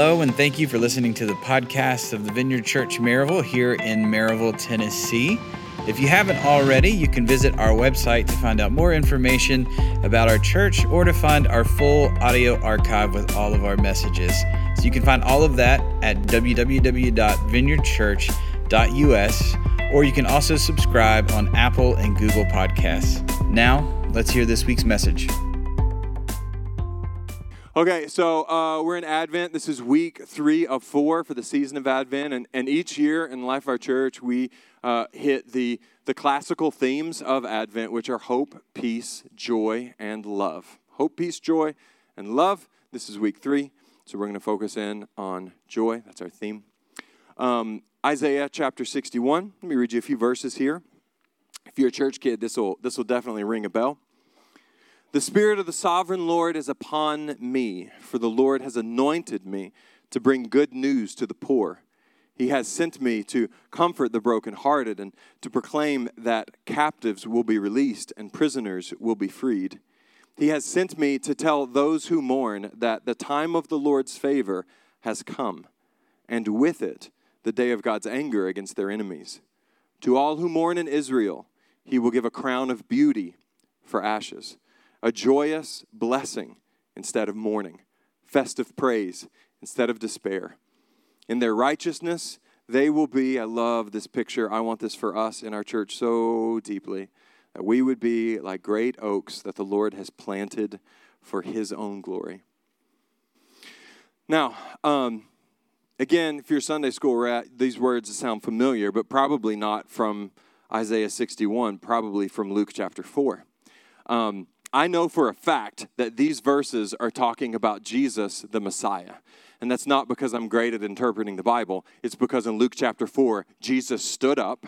Hello, and thank you for listening to the podcast of the Vineyard Church Maryville here in Maryville, Tennessee. If you haven't already, you can visit our website to find out more information about our church or to find our full audio archive with all of our messages. So you can find all of that at www.vineyardchurch.us, or you can also subscribe on Apple and Google Podcasts. Now, let's hear this week's message. Okay, so uh, we're in Advent. This is week three of four for the season of Advent. And, and each year in the life of our church, we uh, hit the, the classical themes of Advent, which are hope, peace, joy, and love. Hope, peace, joy, and love. This is week three. So we're going to focus in on joy. That's our theme. Um, Isaiah chapter 61. Let me read you a few verses here. If you're a church kid, this will this will definitely ring a bell. The Spirit of the sovereign Lord is upon me, for the Lord has anointed me to bring good news to the poor. He has sent me to comfort the brokenhearted and to proclaim that captives will be released and prisoners will be freed. He has sent me to tell those who mourn that the time of the Lord's favor has come, and with it, the day of God's anger against their enemies. To all who mourn in Israel, he will give a crown of beauty for ashes a joyous blessing instead of mourning, festive praise instead of despair. In their righteousness, they will be, I love this picture. I want this for us in our church so deeply that we would be like great oaks that the Lord has planted for his own glory. Now, um, again, if you're Sunday school, rat, these words sound familiar, but probably not from Isaiah 61, probably from Luke chapter 4. Um, I know for a fact that these verses are talking about Jesus, the Messiah. And that's not because I'm great at interpreting the Bible. It's because in Luke chapter 4, Jesus stood up,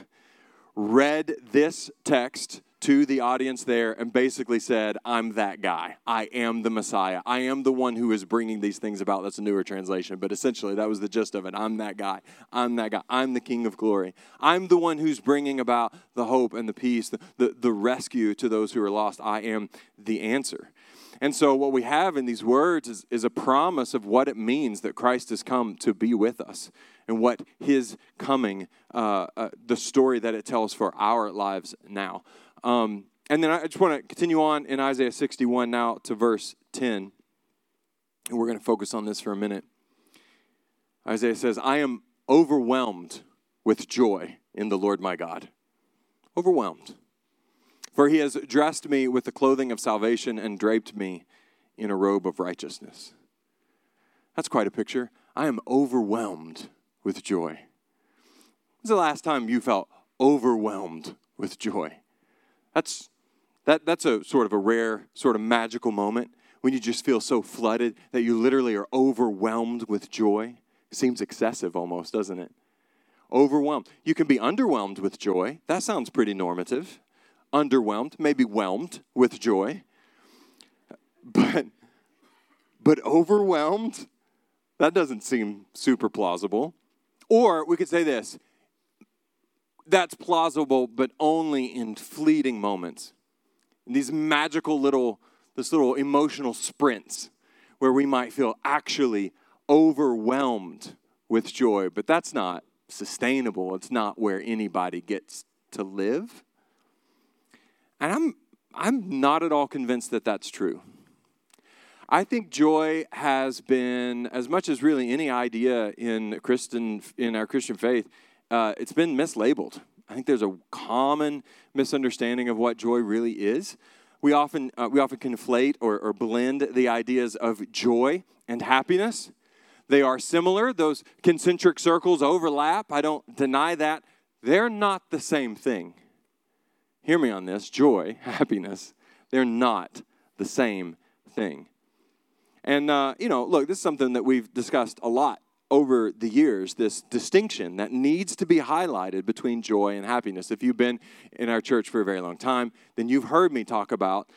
read this text to the audience there and basically said, I'm that guy. I am the Messiah. I am the one who is bringing these things about. That's a newer translation, but essentially that was the gist of it. I'm that guy. I'm that guy. I'm the King of glory. I'm the one who's bringing about the hope and the peace, the, the, the rescue to those who are lost. I am the answer. And so, what we have in these words is, is a promise of what it means that Christ has come to be with us and what his coming, uh, uh, the story that it tells for our lives now. Um, and then I just want to continue on in Isaiah 61 now to verse 10. And we're going to focus on this for a minute. Isaiah says, I am overwhelmed with joy in the Lord my God. Overwhelmed. For he has dressed me with the clothing of salvation and draped me in a robe of righteousness. That's quite a picture. I am overwhelmed with joy. When's the last time you felt overwhelmed with joy? That's, that, that's a sort of a rare, sort of magical moment when you just feel so flooded that you literally are overwhelmed with joy. Seems excessive almost, doesn't it? Overwhelmed. You can be underwhelmed with joy. That sounds pretty normative. Underwhelmed, maybe whelmed with joy. But but overwhelmed, that doesn't seem super plausible. Or we could say this that's plausible, but only in fleeting moments. In these magical little, this little emotional sprints where we might feel actually overwhelmed with joy, but that's not sustainable. It's not where anybody gets to live. And I'm, I'm not at all convinced that that's true. I think joy has been, as much as really any idea in Christian in our Christian faith, uh, it's been mislabeled. I think there's a common misunderstanding of what joy really is. We often, uh, we often conflate or, or blend the ideas of joy and happiness. They are similar, those concentric circles overlap. I don't deny that. They're not the same thing. Hear me on this joy, happiness, they're not the same thing. And, uh, you know, look, this is something that we've discussed a lot over the years this distinction that needs to be highlighted between joy and happiness. If you've been in our church for a very long time, then you've heard me talk about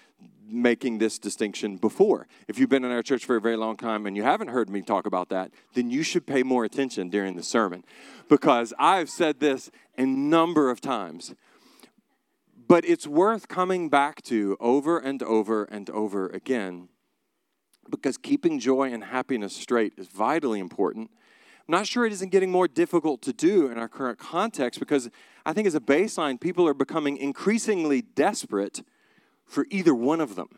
making this distinction before. If you've been in our church for a very long time and you haven't heard me talk about that, then you should pay more attention during the sermon because I've said this a number of times. But it's worth coming back to over and over and over again because keeping joy and happiness straight is vitally important. I'm not sure it isn't getting more difficult to do in our current context because I think as a baseline, people are becoming increasingly desperate for either one of them.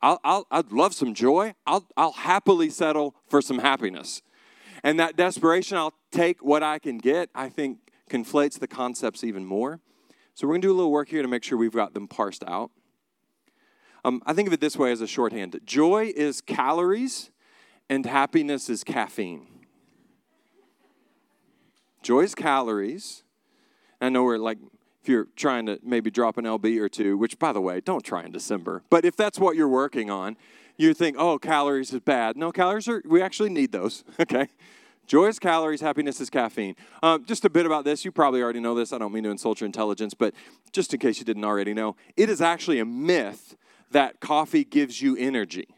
I'll, I'll, I'd love some joy. I'll, I'll happily settle for some happiness. And that desperation, I'll take what I can get, I think conflates the concepts even more. So we're going to do a little work here to make sure we've got them parsed out. Um, I think of it this way as a shorthand joy is calories, and happiness is caffeine. Joy is calories. I know we're like, if you're trying to maybe drop an LB or two, which by the way, don't try in December, but if that's what you're working on, you think, oh, calories is bad. No, calories are, we actually need those, okay? Joy is calories, happiness is caffeine. Um, just a bit about this. You probably already know this. I don't mean to insult your intelligence, but just in case you didn't already know, it is actually a myth that coffee gives you energy.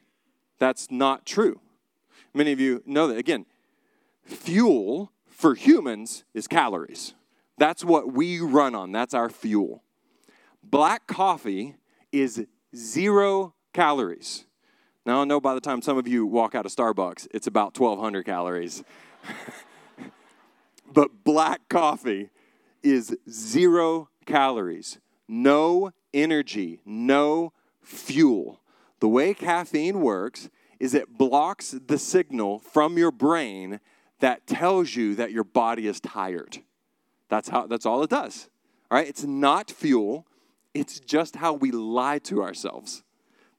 That's not true. Many of you know that. Again, fuel for humans is calories. That's what we run on, that's our fuel. Black coffee is zero calories. Now, I know by the time some of you walk out of Starbucks, it's about 1,200 calories. but black coffee is zero calories, no energy, no fuel. The way caffeine works is it blocks the signal from your brain that tells you that your body is tired. That's how that's all it does. All right? It's not fuel. It's just how we lie to ourselves.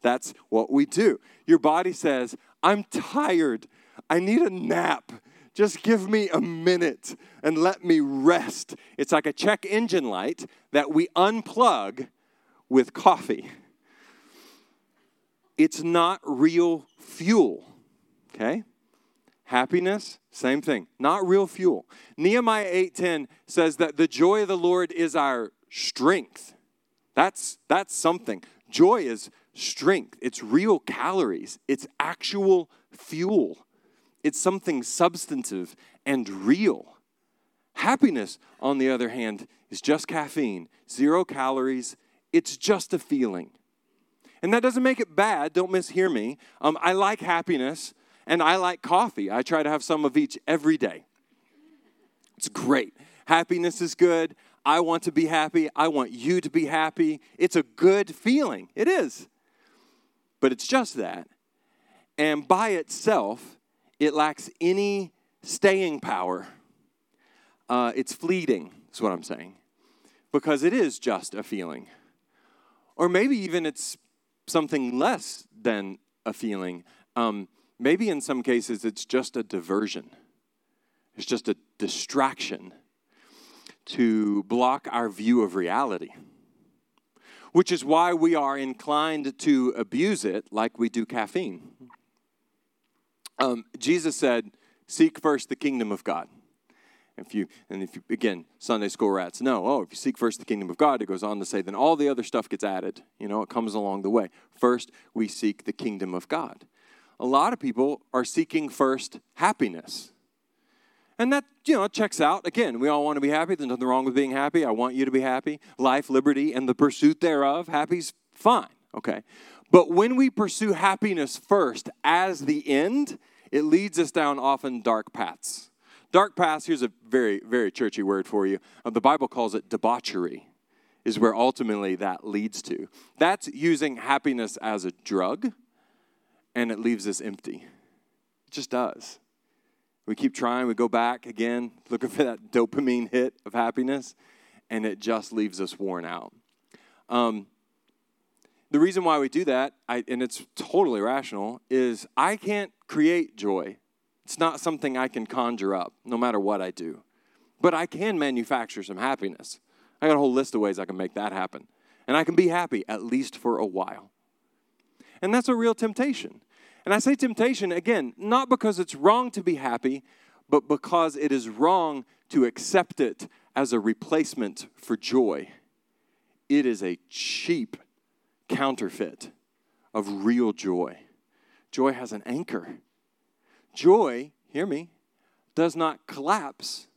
That's what we do. Your body says, "I'm tired. I need a nap. Just give me a minute and let me rest." It's like a check engine light that we unplug with coffee it's not real fuel. Okay? Happiness, same thing. Not real fuel. Nehemiah 8:10 says that the joy of the Lord is our strength. That's that's something. Joy is strength. It's real calories. It's actual fuel. It's something substantive and real. Happiness, on the other hand, is just caffeine, zero calories. It's just a feeling. And that doesn't make it bad, don't mishear me. Um, I like happiness and I like coffee. I try to have some of each every day. It's great. Happiness is good. I want to be happy. I want you to be happy. It's a good feeling. It is. But it's just that. And by itself, it lacks any staying power. Uh, it's fleeting, is what I'm saying, because it is just a feeling. Or maybe even it's something less than a feeling. Um, maybe in some cases it's just a diversion, it's just a distraction to block our view of reality. Which is why we are inclined to abuse it like we do caffeine. Um, Jesus said, Seek first the kingdom of God. If you and if you again Sunday school rats know, oh, if you seek first the kingdom of God, it goes on to say, then all the other stuff gets added. You know, it comes along the way. First, we seek the kingdom of God. A lot of people are seeking first happiness. And that, you know, checks out. Again, we all want to be happy. There's nothing wrong with being happy. I want you to be happy. Life, liberty, and the pursuit thereof. Happy's fine. Okay. But when we pursue happiness first as the end, it leads us down often dark paths. Dark paths, here's a very, very churchy word for you. Uh, the Bible calls it debauchery, is where ultimately that leads to. That's using happiness as a drug, and it leaves us empty. It just does. We keep trying, we go back again, looking for that dopamine hit of happiness, and it just leaves us worn out. Um, the reason why we do that, I, and it's totally rational, is I can't create joy it's not something I can conjure up, no matter what I do. But I can manufacture some happiness. I got a whole list of ways I can make that happen. And I can be happy, at least for a while. And that's a real temptation. And I say temptation, again, not because it's wrong to be happy, but because it is wrong to accept it as a replacement for joy. It is a cheap counterfeit of real joy. Joy has an anchor. Joy, hear me, does not collapse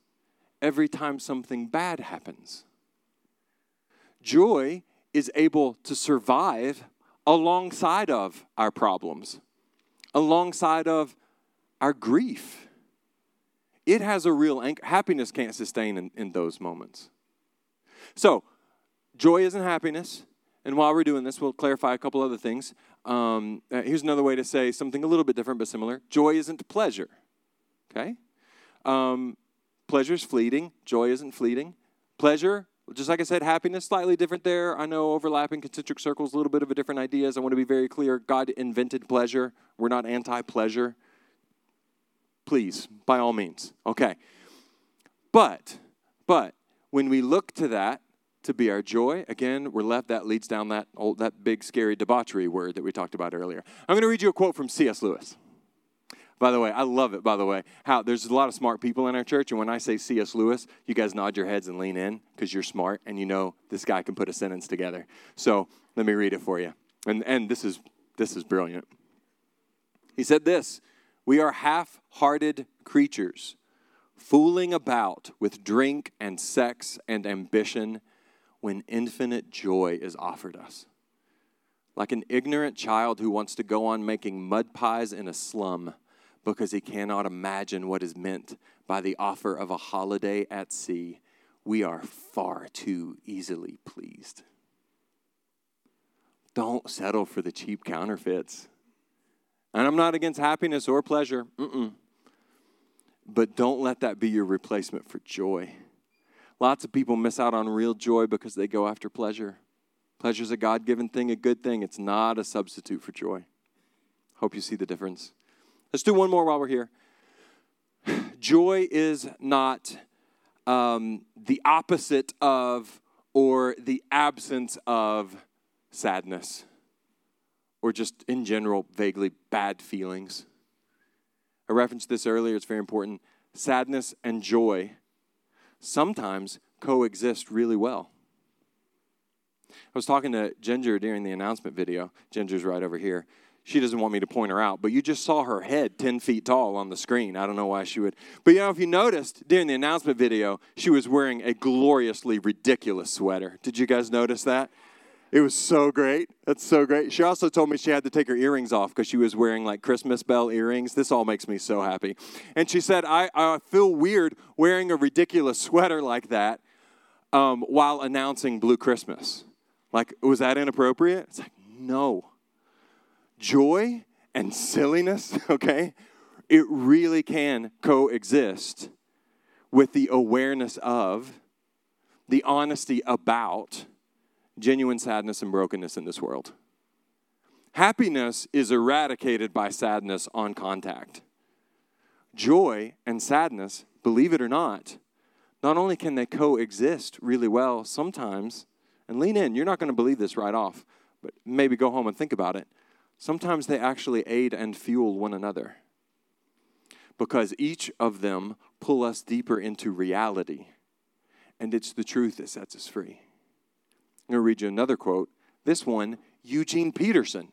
every time something bad happens. Joy is able to survive alongside of our problems. Alongside of our grief. It has a real anchor. Happiness can't sustain in, in those moments. So, joy isn't happiness. And while we're doing this, we'll clarify a couple other things. Um, uh, here's another way to say something a little bit different but similar joy isn't pleasure. Okay? Um, pleasure is fleeting, joy isn't fleeting. Pleasure, just like I said, happiness, slightly different there. I know overlapping concentric circles, a little bit of a different ideas. I want to be very clear. God invented pleasure. We're not anti pleasure. Please, by all means. Okay. But, but, when we look to that to be our joy, again, we're left, that leads down that, old, that big, scary debauchery word that we talked about earlier. I'm going to read you a quote from C.S. Lewis. By the way, I love it, by the way. How there's a lot of smart people in our church, and when I say C.S. Lewis, you guys nod your heads and lean in because you're smart and you know this guy can put a sentence together. So let me read it for you. And, and this, is, this is brilliant. He said this We are half hearted creatures, fooling about with drink and sex and ambition when infinite joy is offered us. Like an ignorant child who wants to go on making mud pies in a slum because he cannot imagine what is meant by the offer of a holiday at sea, we are far too easily pleased. Don't settle for the cheap counterfeits. And I'm not against happiness or pleasure, Mm-mm. but don't let that be your replacement for joy. Lots of people miss out on real joy because they go after pleasure. Pleasure is a God given thing, a good thing. It's not a substitute for joy. Hope you see the difference. Let's do one more while we're here. Joy is not um, the opposite of or the absence of sadness or just in general vaguely bad feelings. I referenced this earlier, it's very important. Sadness and joy sometimes coexist really well. I was talking to Ginger during the announcement video. Ginger's right over here she doesn't want me to point her out, but you just saw her head 10 feet tall on the screen. I don't know why she would. But you know, if you noticed during the announcement video, she was wearing a gloriously ridiculous sweater. Did you guys notice that? It was so great. That's so great. She also told me she had to take her earrings off because she was wearing like Christmas bell earrings. This all makes me so happy. And she said, I, I feel weird wearing a ridiculous sweater like that um, while announcing Blue Christmas. Like, was that inappropriate? It's like, no joy and silliness, okay, it really can coexist with the awareness of, the honesty about genuine sadness and brokenness in this world. Happiness is eradicated by sadness on contact. Joy and sadness, believe it or not, not only can they coexist really well sometimes, and lean in, you're not going to believe this right off, but maybe go home and think about it. Sometimes they actually aid and fuel one another because each of them pull us deeper into reality, and it's the truth that sets us free. I'm going to read you another quote. This one, Eugene Peterson.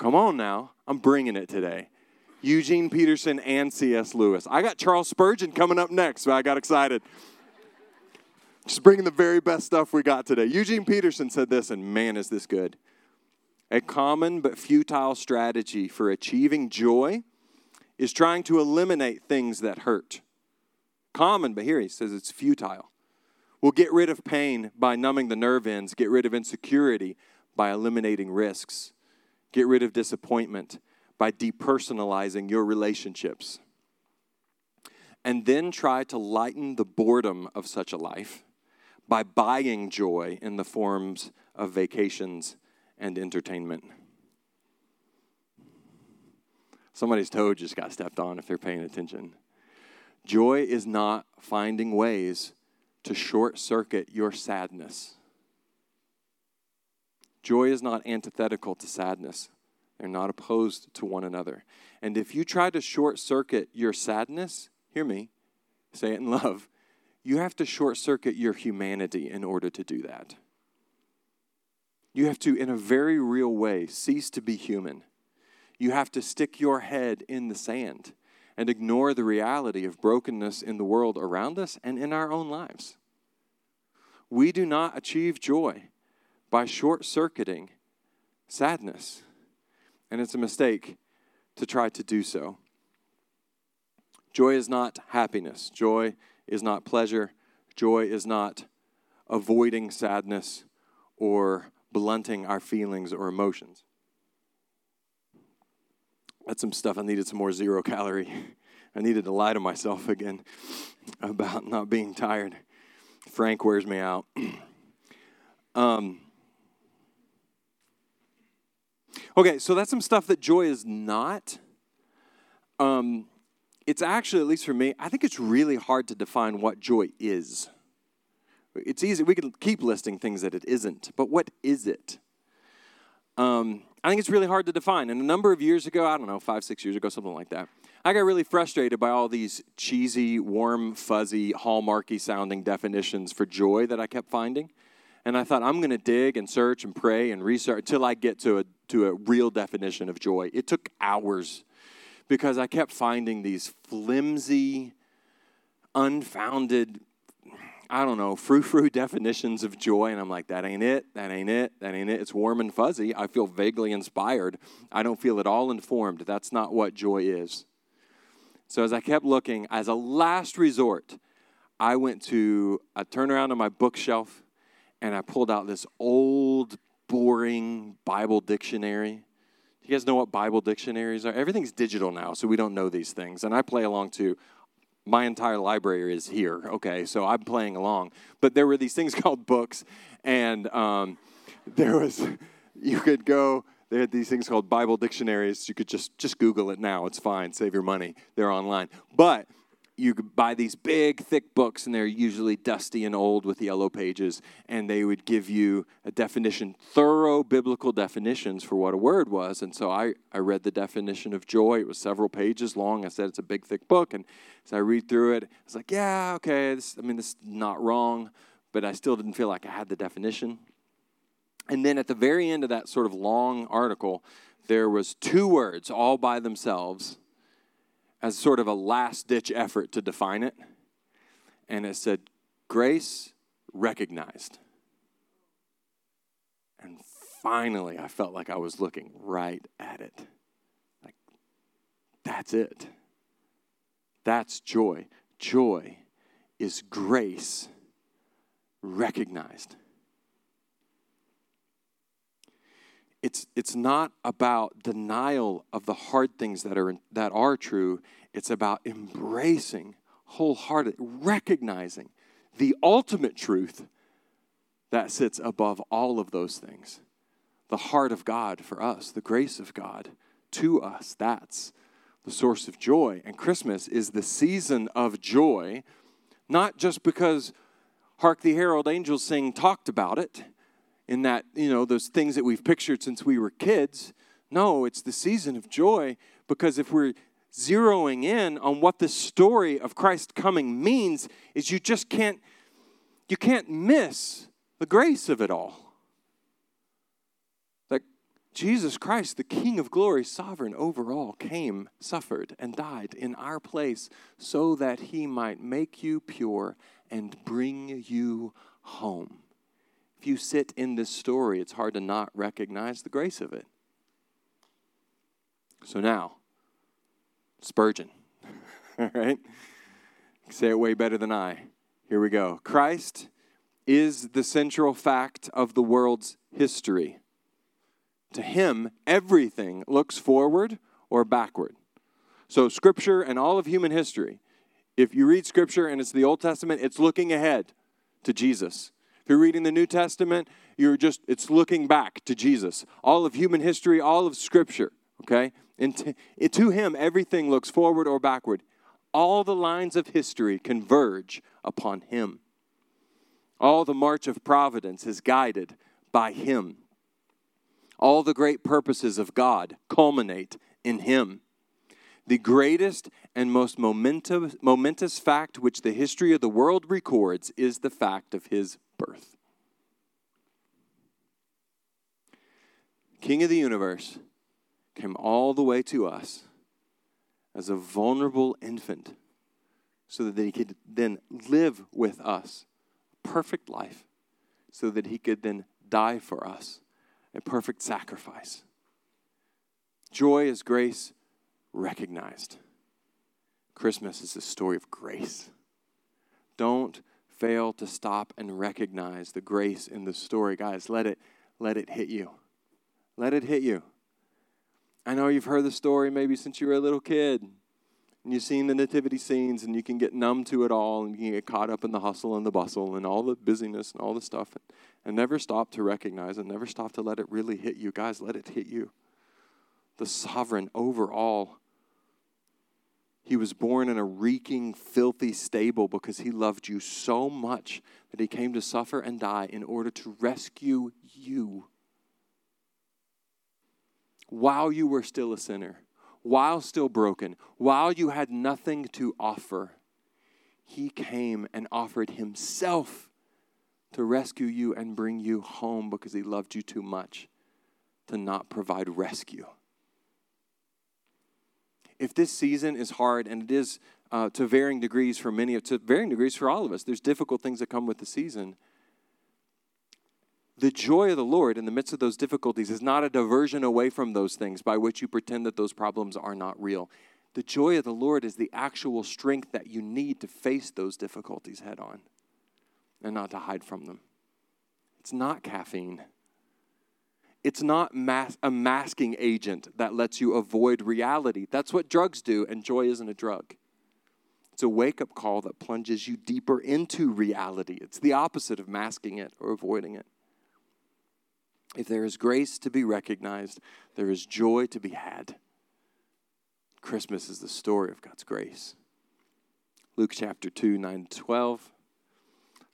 Come on now, I'm bringing it today. Eugene Peterson and C.S. Lewis. I got Charles Spurgeon coming up next, so I got excited. Just bringing the very best stuff we got today. Eugene Peterson said this, and man, is this good. A common but futile strategy for achieving joy is trying to eliminate things that hurt. Common, but here he says it's futile. We'll get rid of pain by numbing the nerve ends, get rid of insecurity by eliminating risks, get rid of disappointment by depersonalizing your relationships. And then try to lighten the boredom of such a life by buying joy in the forms of vacations and entertainment. Somebody's toe just got stepped on if they're paying attention. Joy is not finding ways to short circuit your sadness. Joy is not antithetical to sadness, they're not opposed to one another. And if you try to short circuit your sadness, hear me, say it in love, you have to short circuit your humanity in order to do that. You have to, in a very real way, cease to be human. You have to stick your head in the sand and ignore the reality of brokenness in the world around us and in our own lives. We do not achieve joy by short circuiting sadness. And it's a mistake to try to do so. Joy is not happiness. Joy is not pleasure. Joy is not avoiding sadness or blunting our feelings or emotions. That's some stuff I needed some more zero calorie. I needed to lie to myself again about not being tired. Frank wears me out. um, okay, so that's some stuff that joy is not. Um, it's actually, at least for me, I think it's really hard to define what joy is. It's easy, we can keep listing things that it isn't, but what is it? Um, I think it's really hard to define. And a number of years ago, I don't know, five, six years ago, something like that, I got really frustrated by all these cheesy, warm, fuzzy, hallmarky sounding definitions for joy that I kept finding. And I thought, I'm going to dig and search and pray and research until I get to a, to a real definition of joy. It took hours because I kept finding these flimsy, unfounded I don't know, frou frou definitions of joy. And I'm like, that ain't it. That ain't it. That ain't it. It's warm and fuzzy. I feel vaguely inspired. I don't feel at all informed. That's not what joy is. So as I kept looking, as a last resort, I went to, I turned around on my bookshelf and I pulled out this old, boring Bible dictionary. You guys know what Bible dictionaries are? Everything's digital now, so we don't know these things. And I play along too my entire library is here. Okay, so I'm playing along. But there were these things called books, and um, there was, you could go, they had these things called Bible dictionaries. You could just, just Google it now. It's fine. Save your money. They're online. But you could buy these big, thick books, and they're usually dusty and old with yellow pages, and they would give you a definition, thorough biblical definitions for what a word was. And so I, I read the definition of joy. It was several pages long. I said it's a big, thick book. And as I read through it, I was like, yeah, okay, this, I mean, this is not wrong, but I still didn't feel like I had the definition. And then at the very end of that sort of long article, there was two words all by themselves as sort of a last ditch effort to define it. And it said, Grace recognized. And finally, I felt like I was looking right at it. Like, that's it. That's joy. Joy is grace recognized. It's, it's not about denial of the hard things that are, that are true. It's about embracing wholehearted, recognizing the ultimate truth that sits above all of those things. The heart of God for us, the grace of God to us. That's the source of joy. And Christmas is the season of joy, not just because Hark the Herald Angels Sing talked about it in that, you know, those things that we've pictured since we were kids. No, it's the season of joy because if we're zeroing in on what the story of Christ coming means is you just can't you can't miss the grace of it all. That Jesus Christ, the King of glory, sovereign over all, came, suffered, and died in our place so that he might make you pure and bring you home. If you sit in this story, it's hard to not recognize the grace of it. So now, Spurgeon, all right? Say it way better than I. Here we go. Christ is the central fact of the world's history. To him, everything looks forward or backward. So, Scripture and all of human history, if you read Scripture and it's the Old Testament, it's looking ahead to Jesus. You're reading the New Testament, you're just, it's looking back to Jesus. All of human history, all of Scripture, okay? And to, to Him, everything looks forward or backward. All the lines of history converge upon Him. All the march of providence is guided by Him. All the great purposes of God culminate in Him. The greatest and most momentous, momentous fact which the history of the world records is the fact of His birth. King of the universe came all the way to us as a vulnerable infant so that he could then live with us a perfect life, so that he could then die for us a perfect sacrifice. Joy is grace recognized. Christmas is a story of grace. Don't fail to stop and recognize the grace in the story. Guys, let it let it hit you. Let it hit you. I know you've heard the story maybe since you were a little kid. And you've seen the nativity scenes and you can get numb to it all and you can get caught up in the hustle and the bustle and all the busyness and all the stuff and, and never stop to recognize and never stop to let it really hit you. Guys, let it hit you. The sovereign over all he was born in a reeking, filthy stable because he loved you so much that he came to suffer and die in order to rescue you. While you were still a sinner, while still broken, while you had nothing to offer, he came and offered himself to rescue you and bring you home because he loved you too much to not provide rescue if this season is hard, and it is uh, to varying degrees for many, to varying degrees for all of us, there's difficult things that come with the season. The joy of the Lord in the midst of those difficulties is not a diversion away from those things by which you pretend that those problems are not real. The joy of the Lord is the actual strength that you need to face those difficulties head on and not to hide from them. It's not caffeine. It's not mas- a masking agent that lets you avoid reality. That's what drugs do, and joy isn't a drug. It's a wake up call that plunges you deeper into reality. It's the opposite of masking it or avoiding it. If there is grace to be recognized, there is joy to be had. Christmas is the story of God's grace. Luke chapter 2, 9 to 12.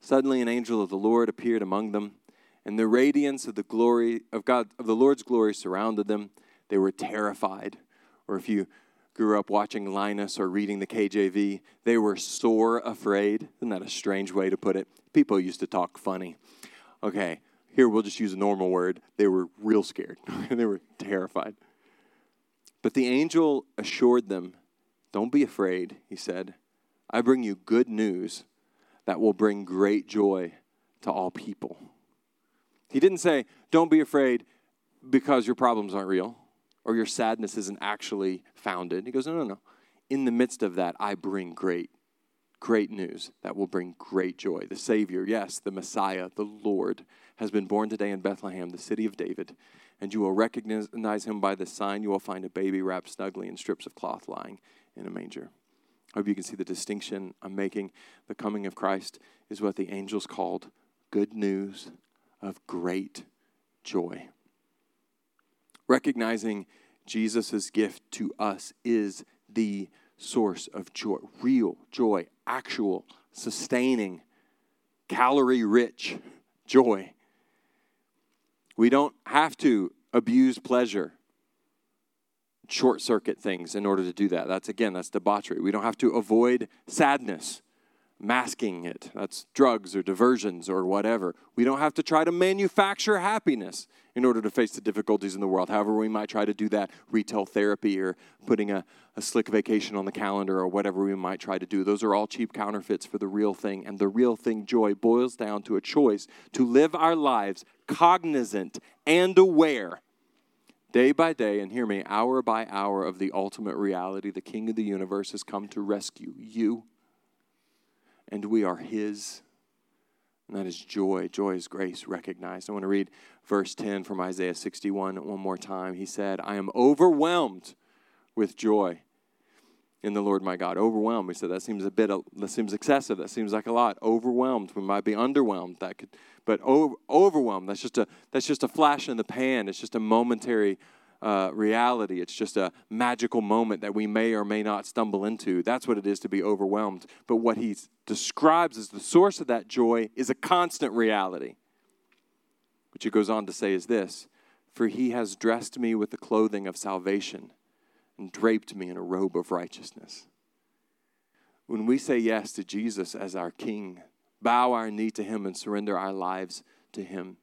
Suddenly an angel of the Lord appeared among them and the radiance of the glory of God of the Lord's glory surrounded them. They were terrified. Or if you grew up watching Linus or reading the KJV, they were sore afraid. Isn't that a strange way to put it? People used to talk funny. Okay, here we'll just use a normal word. They were real scared. they were terrified. But the angel assured them, Don't be afraid, he said. I bring you good news that will bring great joy to all people. He didn't say, don't be afraid because your problems aren't real or your sadness isn't actually founded. He goes, no, no, no. In the midst of that, I bring great, great news that will bring great joy. The Savior, yes, the Messiah, the Lord, has been born today in Bethlehem, the city of David. And you will recognize him by the sign. You will find a baby wrapped snugly in strips of cloth lying in a manger. I hope you can see the distinction I'm making. The coming of Christ is what the angels called good news of great joy. Recognizing Jesus' gift to us is the source of joy, real joy, actual, sustaining, calorie rich joy. We don't have to abuse pleasure, short circuit things in order to do that. That's again, that's debauchery. We don't have to avoid sadness masking it. That's drugs or diversions or whatever. We don't have to try to manufacture happiness in order to face the difficulties in the world. However, we might try to do that retail therapy or putting a, a slick vacation on the calendar or whatever we might try to do. Those are all cheap counterfeits for the real thing. And the real thing, joy, boils down to a choice to live our lives cognizant and aware day by day, and hear me, hour by hour of the ultimate reality. The King of the universe has come to rescue you and we are His. And that is joy. Joy is grace recognized. I want to read verse 10 from Isaiah 61 one more time. He said, I am overwhelmed with joy in the Lord my God. Overwhelmed. We said that seems a bit, that seems excessive. That seems like a lot. Overwhelmed. We might be underwhelmed. That could, but over, overwhelmed. That's just a that's just a flash in the pan. It's just a momentary uh, reality. It's just a magical moment that we may or may not stumble into. That's what it is to be overwhelmed. But what he describes as the source of that joy is a constant reality. Which he goes on to say is this For he has dressed me with the clothing of salvation and draped me in a robe of righteousness. When we say yes to Jesus as our King, bow our knee to him, and surrender our lives to him,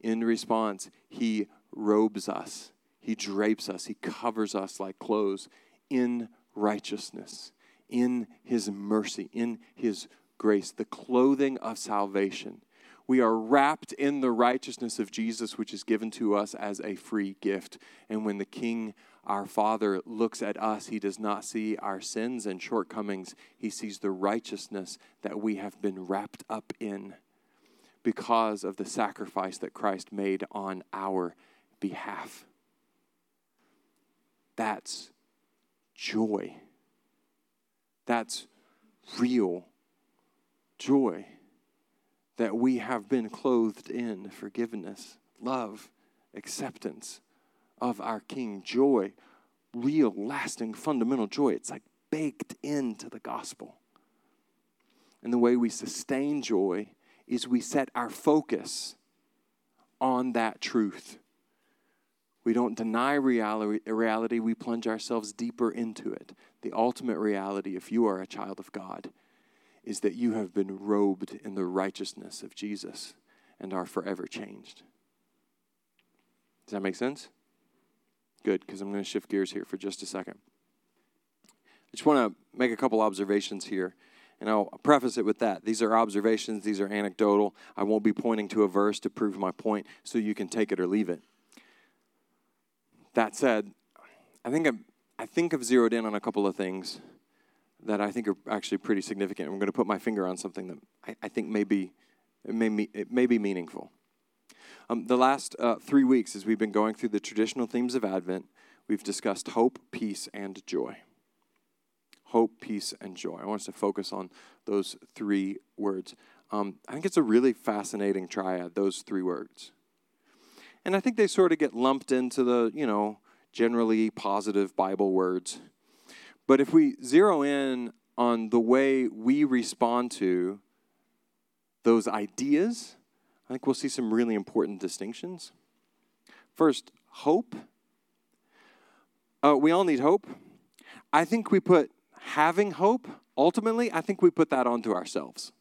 in response, he robes us he drapes us, He covers us like clothes in righteousness, in His mercy, in His grace, the clothing of salvation. We are wrapped in the righteousness of Jesus, which is given to us as a free gift. And when the King, our Father looks at us, He does not see our sins and shortcomings. He sees the righteousness that we have been wrapped up in because of the sacrifice that Christ made on our behalf. That's joy. That's real joy that we have been clothed in forgiveness, love, acceptance of our King, joy, real, lasting, fundamental joy. It's like baked into the gospel. And the way we sustain joy is we set our focus on that truth. We don't deny reality, we plunge ourselves deeper into it. The ultimate reality, if you are a child of God, is that you have been robed in the righteousness of Jesus and are forever changed. Does that make sense? Good, because I'm going to shift gears here for just a second. I just want to make a couple observations here, and I'll preface it with that. These are observations, these are anecdotal. I won't be pointing to a verse to prove my point, so you can take it or leave it. That said, I think I've, I think I've zeroed in on a couple of things that I think are actually pretty significant. I'm going to put my finger on something that I, I think may be, it may, it may be meaningful. Um, the last uh, three weeks, as we've been going through the traditional themes of Advent, we've discussed hope, peace, and joy. Hope, peace, and joy. I want us to focus on those three words. Um, I think it's a really fascinating triad, those three words. And I think they sort of get lumped into the, you know, generally positive Bible words. But if we zero in on the way we respond to those ideas, I think we'll see some really important distinctions. First, hope. Uh, we all need hope. I think we put having hope, ultimately, I think we put that onto ourselves.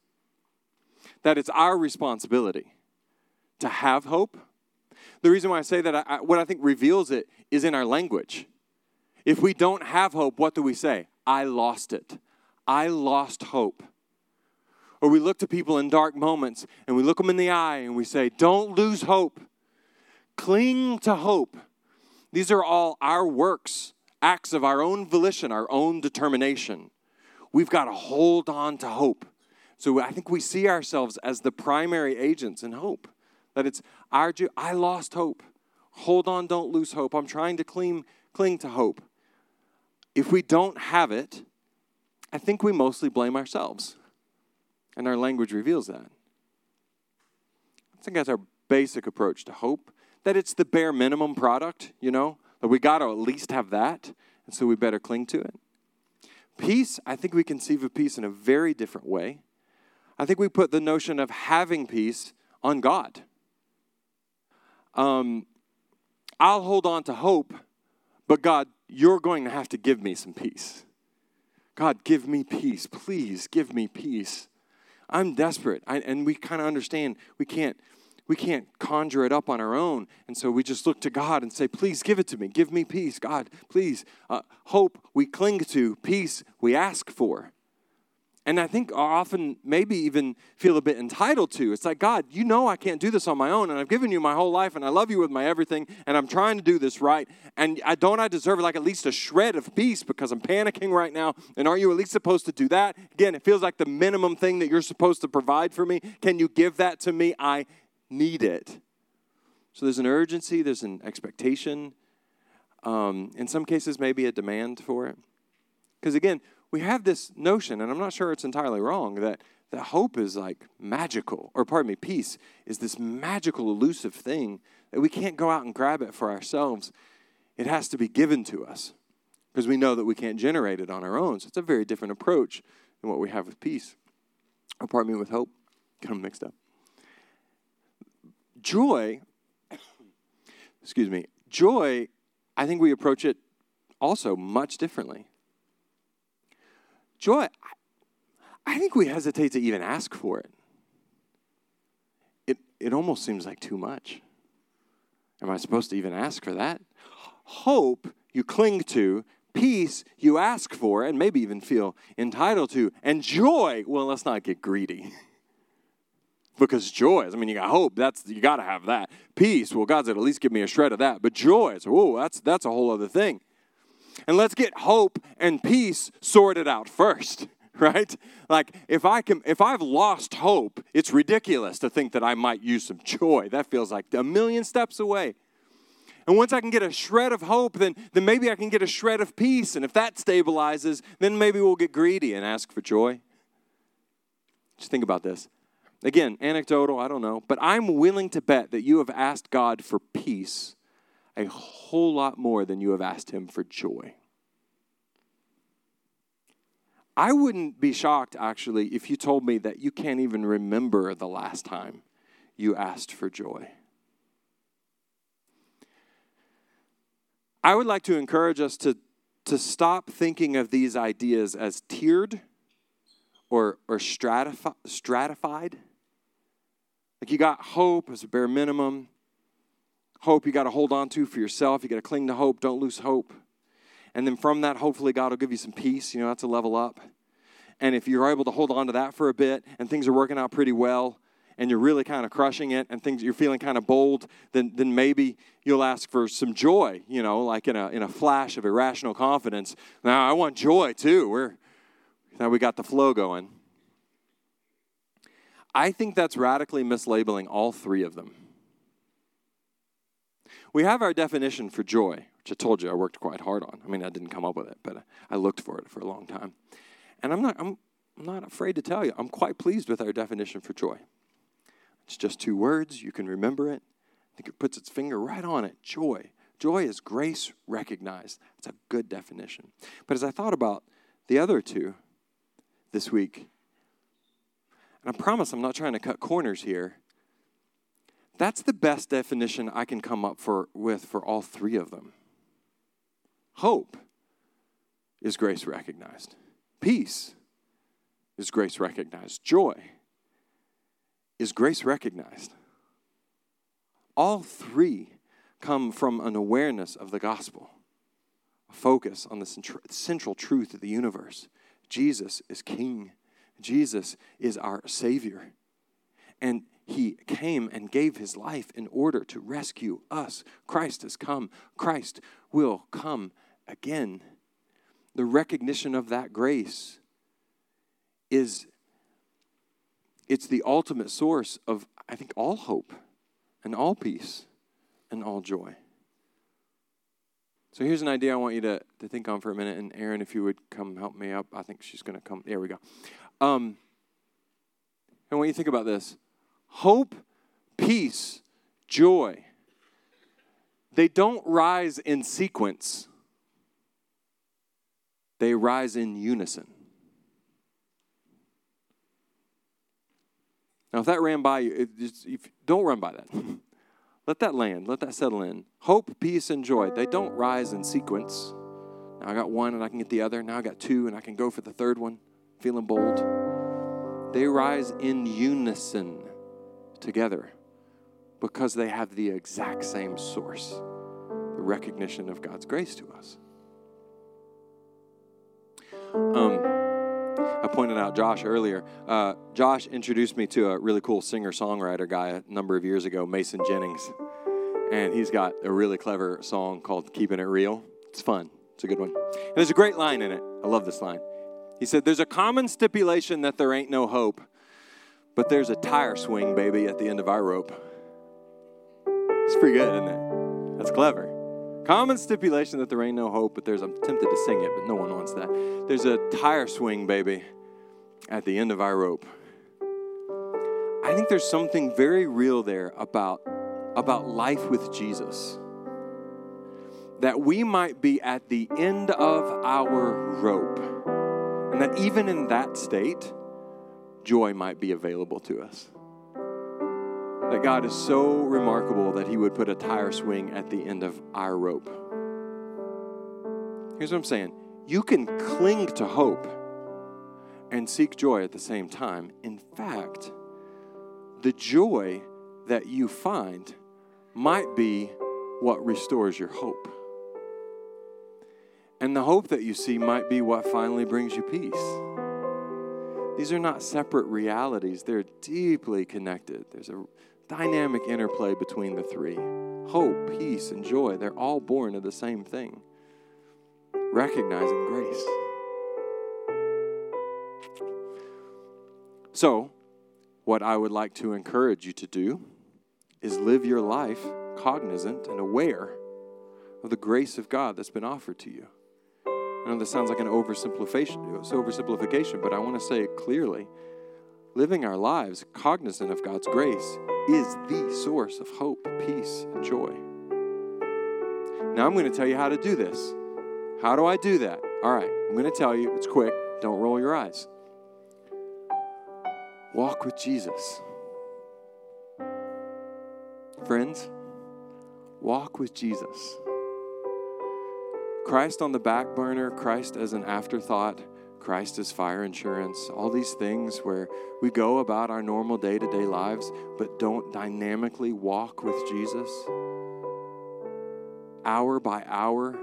That it's our responsibility to have hope. The reason why I say that, I, what I think reveals it is in our language. If we don't have hope, what do we say? I lost it. I lost hope. Or we look to people in dark moments and we look them in the eye and we say, Don't lose hope. Cling to hope. These are all our works, acts of our own volition, our own determination. We've got to hold on to hope. So I think we see ourselves as the primary agents in hope. That it's our, I lost hope. Hold on, don't lose hope. I'm trying to cling, cling to hope. If we don't have it, I think we mostly blame ourselves. And our language reveals that. I think that's our basic approach to hope, that it's the bare minimum product, you know, that we got to at least have that, and so we better cling to it. Peace, I think we conceive of peace in a very different way. I think we put the notion of having peace on God. Um, I'll hold on to hope, but God, you're going to have to give me some peace. God, give me peace. Please give me peace. I'm desperate. I, and we kind of understand we can't we can't conjure it up on our own. And so we just look to God and say, please give it to me. Give me peace. God, please. Uh, hope we cling to, peace we ask for and I think often maybe even feel a bit entitled to. It's like, God, you know I can't do this on my own, and I've given you my whole life, and I love you with my everything, and I'm trying to do this right. And I don't I deserve like at least a shred of peace because I'm panicking right now. And aren't you at least supposed to do that? Again, it feels like the minimum thing that you're supposed to provide for me. Can you give that to me? I need it. So there's an urgency, there's an expectation. Um, in some cases, maybe a demand for it. Because again, we have this notion, and I'm not sure it's entirely wrong, that, that hope is like magical, or pardon me, peace is this magical, elusive thing that we can't go out and grab it for ourselves. It has to be given to us because we know that we can't generate it on our own. So it's a very different approach than what we have with peace, or pardon me, with hope. Get them mixed up. Joy, excuse me, joy, I think we approach it also much differently. Joy, I think we hesitate to even ask for it. It, it almost seems like too much. Am I supposed to even ask for that? Hope you cling to, peace you ask for, and maybe even feel entitled to, and joy, well, let's not get greedy. because joy is, I mean, you got hope, that's you gotta have that. Peace, well, God said, at least give me a shred of that. But joy is, oh, that's that's a whole other thing. And let's get hope and peace sorted out first, right? Like if I can if I've lost hope, it's ridiculous to think that I might use some joy. That feels like a million steps away. And once I can get a shred of hope, then, then maybe I can get a shred of peace. And if that stabilizes, then maybe we'll get greedy and ask for joy. Just think about this. Again, anecdotal, I don't know, but I'm willing to bet that you have asked God for peace a whole lot more than you have asked Him for joy. I wouldn't be shocked, actually, if you told me that you can't even remember the last time you asked for joy. I would like to encourage us to, to stop thinking of these ideas as tiered or, or stratifi- stratified. Like you got hope as a bare minimum, hope you got to hold on to for yourself. You got to cling to hope, don't lose hope. And then from that, hopefully, God will give you some peace. You know, that's a level up. And if you're able to hold on to that for a bit and things are working out pretty well, and you're really kind of crushing it and things you're feeling kind of bold, then, then maybe you'll ask for some joy, you know, like in a, in a flash of irrational confidence. Now, I want joy too. We're, now we got the flow going. I think that's radically mislabeling all three of them. We have our definition for joy, which I told you I worked quite hard on. I mean, I didn't come up with it, but I looked for it for a long time. And I'm not, I'm, I'm not afraid to tell you, I'm quite pleased with our definition for joy. It's just two words. You can remember it. I think it puts its finger right on it joy. Joy is grace recognized. It's a good definition. But as I thought about the other two this week, and I promise I'm not trying to cut corners here, that's the best definition I can come up for, with for all three of them. Hope is grace recognized, peace is grace recognized, joy is grace recognized. All three come from an awareness of the gospel, a focus on the central truth of the universe. Jesus is King, Jesus is our Savior. And he came and gave his life in order to rescue us. Christ has come. Christ will come again. The recognition of that grace is it's the ultimate source of, I think, all hope and all peace and all joy. So here's an idea I want you to, to think on for a minute. And Aaron, if you would come help me up, I think she's going to come. There we go. Um, I want you think about this hope, peace, joy. They don't rise in sequence, they rise in unison. Now, if that ran by you, just, don't run by that. let that land, let that settle in. Hope, peace, and joy, they don't rise in sequence. Now I got one and I can get the other. Now I got two and I can go for the third one, feeling bold. They rise in unison together because they have the exact same source the recognition of God's grace to us. Um, I pointed out Josh earlier. Uh, Josh introduced me to a really cool singer songwriter guy a number of years ago, Mason Jennings. And he's got a really clever song called Keeping It Real. It's fun, it's a good one. And there's a great line in it. I love this line. He said, There's a common stipulation that there ain't no hope, but there's a tire swing, baby, at the end of our rope. It's pretty good, isn't it? That's clever. Common stipulation that there ain't no hope, but there's, I'm tempted to sing it, but no one wants that. There's a tire swing, baby, at the end of our rope. I think there's something very real there about, about life with Jesus. That we might be at the end of our rope, and that even in that state, joy might be available to us that God is so remarkable that He would put a tire swing at the end of our rope. Here's what I'm saying you can cling to hope and seek joy at the same time. In fact, the joy that you find might be what restores your hope. And the hope that you see might be what finally brings you peace. These are not separate realities, they're deeply connected. There's a dynamic interplay between the three hope, peace, and joy. They're all born of the same thing recognizing grace. So, what I would like to encourage you to do is live your life cognizant and aware of the grace of God that's been offered to you. I know this sounds like an oversimplification, oversimplification, but I want to say it clearly. Living our lives cognizant of God's grace is the source of hope, peace, and joy. Now I'm going to tell you how to do this. How do I do that? All right, I'm going to tell you. It's quick. Don't roll your eyes. Walk with Jesus. Friends, walk with Jesus. Christ on the back burner, Christ as an afterthought, Christ as fire insurance, all these things where we go about our normal day to day lives, but don't dynamically walk with Jesus. Hour by hour,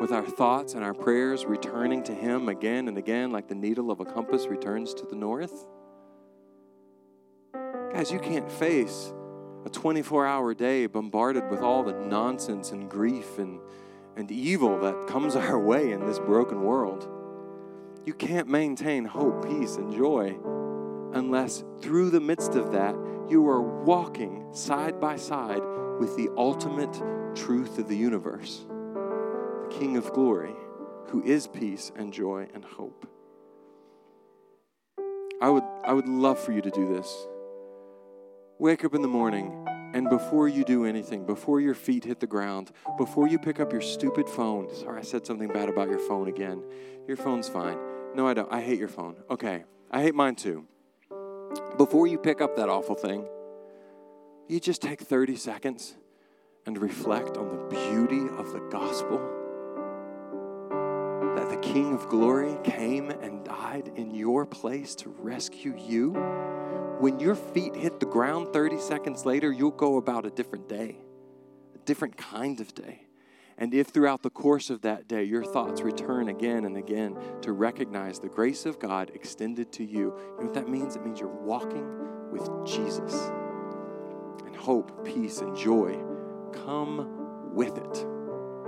with our thoughts and our prayers returning to Him again and again, like the needle of a compass returns to the north. Guys, you can't face a 24 hour day bombarded with all the nonsense and grief and, and evil that comes our way in this broken world. You can't maintain hope, peace, and joy unless through the midst of that you are walking side by side with the ultimate truth of the universe, the King of glory, who is peace and joy and hope. I would, I would love for you to do this. Wake up in the morning, and before you do anything, before your feet hit the ground, before you pick up your stupid phone, sorry, I said something bad about your phone again. Your phone's fine. No, I don't. I hate your phone. Okay, I hate mine too. Before you pick up that awful thing, you just take 30 seconds and reflect on the beauty of the gospel that the King of glory came and died in your place to rescue you. When your feet hit the ground 30 seconds later, you'll go about a different day, a different kind of day. And if throughout the course of that day your thoughts return again and again to recognize the grace of God extended to you, you know what that means? It means you're walking with Jesus. And hope, peace, and joy come with it.